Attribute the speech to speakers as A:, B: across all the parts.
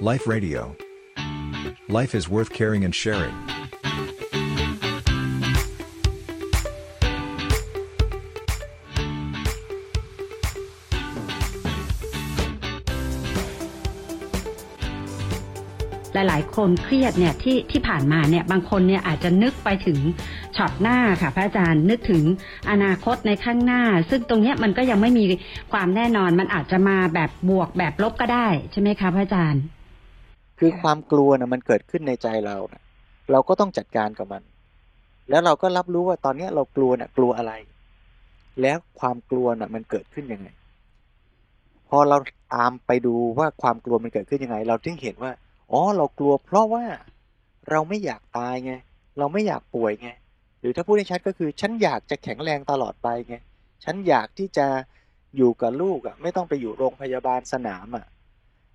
A: Life Radio. Life is worth caring and sharing.
B: หลายๆ คนเครียดเนี่ยที่ที่ผ่านมาเนี่ยบางคนเนี่ยอาจจะนึกไปถึงช็อตหน้าค่ะพระอาจารย์นึกถึงอนาคตในข้างหน้า ซึ่งตรงเนี้ยมันก็ยังไม่มีความแน่นอนมันอาจจะมาแบบบวกแบบลบก็ได้ใช่ไหมคะพระอาจารย์
C: คือความกลัวนะมันเกิดขึ้นในใจเรานะเราก็ต้องจัดการกับมัน แล้วเราก็รับรู้ว่าตอนเนี้ยเรากลัวนะ่ะ กลัวอะไร แล้วความกลัวนะ่ะ มันเกิดขึ้นยังไง พอเราตามไปดูว่าความกลัวมันเกิดขึ้นยังไง เราถึงเห็นว่า อ๋อ เรากลัว เพราะว่าเราไม่อยากตายไง เราไม่อยากป่วยไง หรือถ้าพูดให้ชัดก็คือ ฉันอยากจะแข็งแรงตลอดไปไง ฉันอยากที่จะอยู่กับลูกอะ่ะ ไม่ต้องไปอยู่โรงพยาบาลสนามอะ่ะ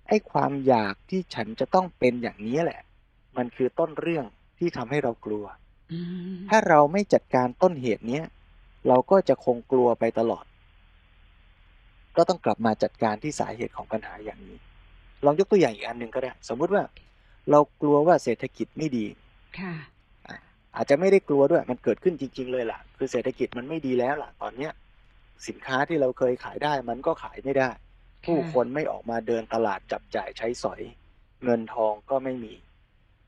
C: ไอ้ความอยากที่ฉันจะต้องเป็นอย่างนี้แหละ มันคือต้นเรื่องที่ทำให้เรากลัว
B: อืม
C: ถ้าเราไม่จัดการต้นเหตุเนี้ย เราก็จะคงกลัวไปตลอด ก็ต้องกลับมาจัดการที่สาเหตุของปัญหาอย่างนี้ ลองยกตัวอย่างอีกอันหนึ่งก็ได้ สมมุติว่า เรากลัวว่าเศรษฐกิจไม่ดี
B: ค่ะ
C: อะอาจจะไม่ได้กลัวด้วย มันเกิดขึ้นจริง ๆ เลยล่ะ คือเศรษฐกิจมันไม่ดีแล้วล่ะ ตอนเนี้ย สินค้าที่เราเคยขายได้ มันก็ขายไม่ได้ ผู้คนไม่ออกมาเดินตลาดจับจ่ายใช้สอย เงินทองก็ไม่มี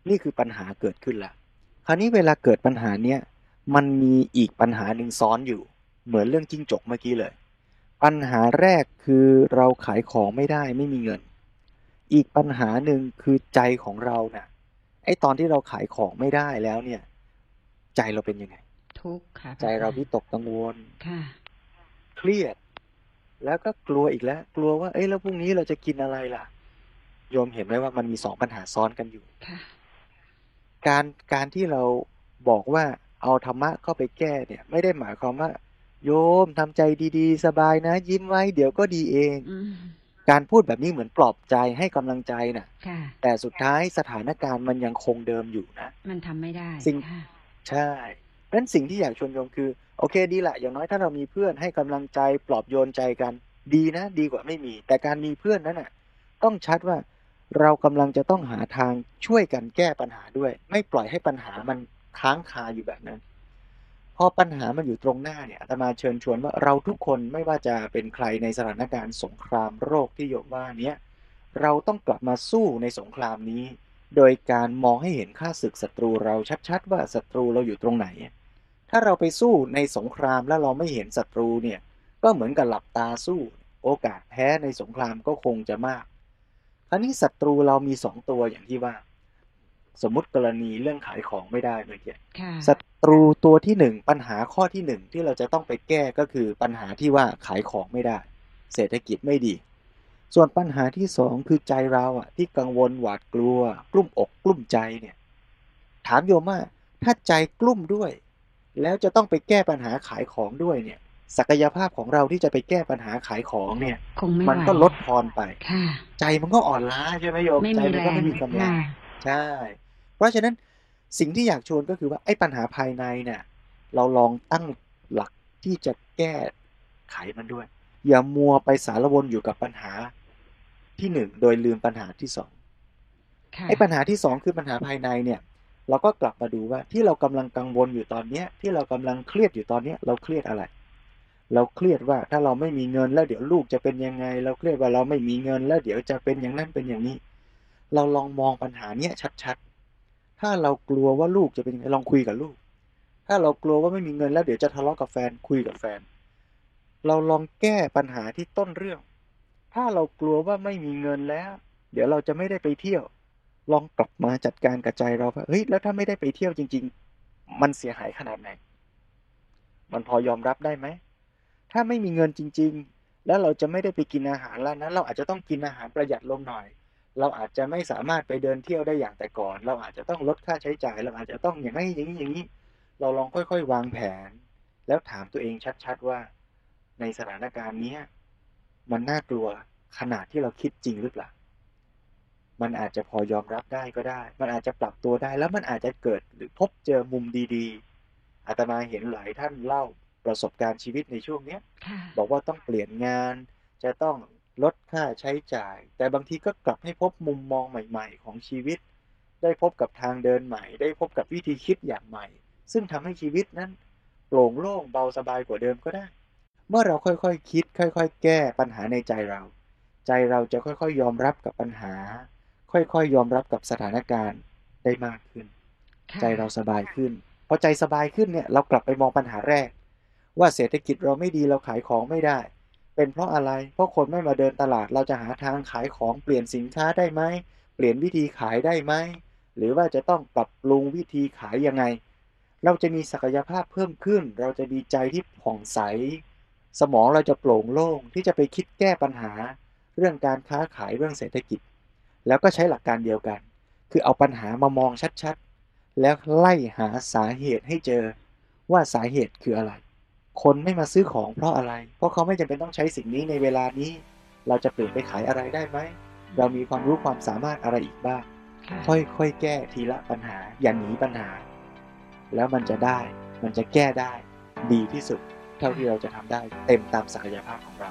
C: นี่คือปัญหาเกิดขึ้นละคราวนี้เวลาเกิดปัญหาเนี้ยมันมีอีกปัญหาหนึ่งซ้อนอยู่ เหมือนเรื่องจิ้งจกเมื่อกี้เลย ปัญหาแรกคือเราขายของไม่ได้ไม่มีเงิน อีกปัญหาหนึ่งคือใจของเราน่ะไอ้ตอนที่เราขายของไม่ได้แล้วเนี่ย ใจเราเป็นยังไง
B: ทุกข์ค่ะ
C: ใจเราวิตกกังวล
B: ค่ะ
C: เครียด แล้วก็กลัวอีกแล้ว กลัวว่า เอ้ยแล้วพรุ่งนี้เราจะกินอะไรล่ะ โยมเห็นไหมว่ามันมีสองปัญหาซ้อนกันอยู่
B: ค่ะ
C: การการที่เราบอกว่าเอาธรรมะเข้าไปแก้เนี่ย ไม่ได้หมายความว่า โยมทำใจดีๆ สบายนะ ยิ้มไว้เดี๋ยวก็ดีเอง
B: อืม
C: การพูดแบบนี้เหมือนปลอบใจให้กำลังใจน่ะ
B: ค่ะ
C: แต่สุดท้ายสถานการณ์มันยังคงเดิมอยู่นะ
B: มันทำไม่ได้
C: สิ่ง
B: ค่ะ
C: ใช่เพราะฉะ นั้นสิ่งที่อยากชวนโยมคือ โอเคดีละอย่างน้อยถ้าเรามีเพื่อนให้กำลังใจปลอบโยนใจกัน ดีนะดีกว่าไม่มี แต่การมีเพื่อนนั้นน่ะ ต้องชัดว่าเรากำลังจะต้องหาทางช่วยกันแก้ปัญหาด้วย ไม่ปล่อยให้ปัญหามันค้างคาอยู่แบบนั้น พอปัญหามันอยู่ตรงหน้าเนี่ยอาตมาเชิญชวนว่าเราทุกคนไม่ว่าจะเป็นใครในสถานการณ์สงครามโรคที่โยมว่าเนี้ยเราต้องกลับมาสู้ในสงครามนี้ โดยการมองให้เห็นค่าศึกศัตรูเราชัดๆ ว่าศัตรูเราอยู่ตรงไหน ถ้าเราไปสู้ในสงครามแล้วเราไม่เห็นศัตรูเนี่ย ก็เหมือนกับหลับตาสู้ โอกาสแพ้ในสงครามก็คงจะมากคราวนี้ศัตรูเรามีสองตัวอย่างที่ว่า สมมุติกรณีเรื่องขายของไม่ได้เมื่อกี้
B: ค่ะ
C: ศัตรูตัวที่หนึ่งปัญหาข้อที่หนึ่งที่เราจะต้องไปแก้ก็คือปัญหาที่ว่าขายของไม่ได้ เศรษฐกิจไม่ดี ส่วนปัญหาที่สองคือใจเราอะ ที่กังวลหวาดกลัว กลุ้มอกกลุ้มใจเนี่ย ถามโยมว่าถ้าใจกลุ้มด้วย แล้วจะต้องไปแก้ปัญหาขายของด้วยเนี่ย ศักยภาพของเราที่จะไปแก้ปัญหาขายของเนี่ย
B: คงไม่
C: มัน
B: ไหว
C: ก็ลดทอนไป
B: ค่ะ
C: ใจมันก็อ่อนล้าใช่ไหมโยม
B: ไม่
C: ใจ
B: มี
C: มั
B: แร
C: ก็
B: ง
C: ไม่มีกำลั
B: ค่ะ
C: งใช่ เพราะฉะนั้นสิ่งที่อยากชวนก็คือว่าไอ้ปัญหาภายในเนี่ย เราลองตั้งหลักที่จะแก้ไขมันด้วย อย่ามัวไปสารวนอยู่กับปัญหาที่หนึ่งโดยลืมปัญหาที่สอง
B: ค่ะ
C: ไอ้ปัญหาที่สองคือปัญหาภายในเนี่ย เราก็กลับมาดูว่าที่เรากำลังกังวลอยู่ตอนเนี้ยที่เรากำลังเครียดอยู่ตอนเนี้ยเราเครียดอะไร เราเครียดว่าถ้าเราไม่มีเงินแล้วเดี๋ยวลูกจะเป็นยังไง เราเครียดว่าเราไม่มีเงินแล้วเดี๋ยวจะเป็นอย่างนั้นเป็นอย่างนี้ เราลองมองปัญหาเนี้ยชัดๆ ถ้าเรากลัวว่าลูกจะเป็นยังไงลองคุยกับลูก ถ้าเรากลัวว่าไม่มีเงินแล้วเดี๋ยวจะทะเลาะกับแฟนคุยกับแฟน เราลองแก้ปัญหาที่ต้นเรื่อง ถ้าเรากลัวว่าไม่มีเงินแล้ว เดี๋ยวเราจะไม่ได้ไปเที่ยว ลองกลับมาจัดการกับใจเราว่าเฮ้ยแล้วถ้าไม่ได้ไปเที่ยวจริง ๆ มันเสียหายขนาดไหน มันพอยอมรับได้ไหม ถ้าไม่มีเงินจริง ๆ แล้วเราจะไม่ได้ไปกินอาหารแล้วนะเราอาจจะต้องกินอาหารประหยัดลงหน่อย เราอาจจะไม่สามารถไปเดินเที่ยวได้อย่างแต่ก่อน เราอาจจะต้องลดค่าใช้จ่าย เราอาจจะต้องอย่างนี้อย่างนี้อย่างนี้ เราลองค่อยๆ วางแผน แล้วถามตัวเองชัดๆว่า ในสถานการณ์นี้มันน่ากลัวขนาดที่เราคิดจริงหรือเปล่า มันอาจจะพอยอมรับได้ก็ได้ มันอาจจะปรับตัวได้ แล้วมันอาจจะเกิดหรือพบเจอมุมดีๆอาตมาเห็นหลายท่านเล่าประสบการณ์ชีวิตในช่วงเนี้ย
B: ค่ะ
C: บอกว่าต้องเปลี่ยนงาน จะต้องลดค่าใช้จ่าย แต่บางทีก็กลับให้พบมุมมองใหม่ ๆ ของชีวิต ได้พบกับทางเดินใหม่ ได้พบกับวิธีคิดอย่างใหม่ ซึ่งทำให้ชีวิตนั้นโปร่งโล่งเบาสบายกว่าเดิมก็ได้ เมื่อเราค่อยๆคคิด ค่อย ๆ แก้ปัญหาในใจเรา ใจเราจะค่อยๆ ยอมรับกับปัญหา ค่อยๆ ยอมรับกับสถานการณ์ได้มากขึ้น ใจเราสบายขึ้น พอใจสบายขึ้นเนี่ยเรากลับไปมองปัญหาแรก ว่าเศรษฐกิจเราไม่ดีเราขายของไม่ได้ เป็นเพราะอะไร เพราะคนไม่มาเดินตลาดเราจะหาทางขายของเปลี่ยนสินค้าได้ไหมเปลี่ยนวิธีขายได้ไหมหรือว่าจะต้องปรับปรุงวิธีขายยังไง เราจะมีศักยภาพเพิ่มขึ้น เราจะมีใจที่ผ่องใส สมองเราจะโปร่งโล่งที่จะไปคิดแก้ปัญหา เรื่องการค้าขายเรื่องเศรษฐกิจ แล้วก็ใช้หลักการเดียวกัน คือเอาปัญหามามองชัดๆ แล้วไล่หาสาเหตุให้เจอว่าสาเหตุคืออะไร คนไม่มาซื้อของเพราะอะไร เพราะเขาไม่จำเป็นต้องใช้สิ่งนี้ในเวลานี้ เราจะเปลี่ยนไปขายอะไรได้ไหม เรามีความรู้ความสามารถอะไรอีกบ้าง ค่อยๆ แก้ทีละปัญหา อย่าหนีปัญหา แล้วมันจะได้ มันจะแก้ได้ ดีที่สุด เท่าที่เราจะทำได้ เต็มตามศักยภาพของเรา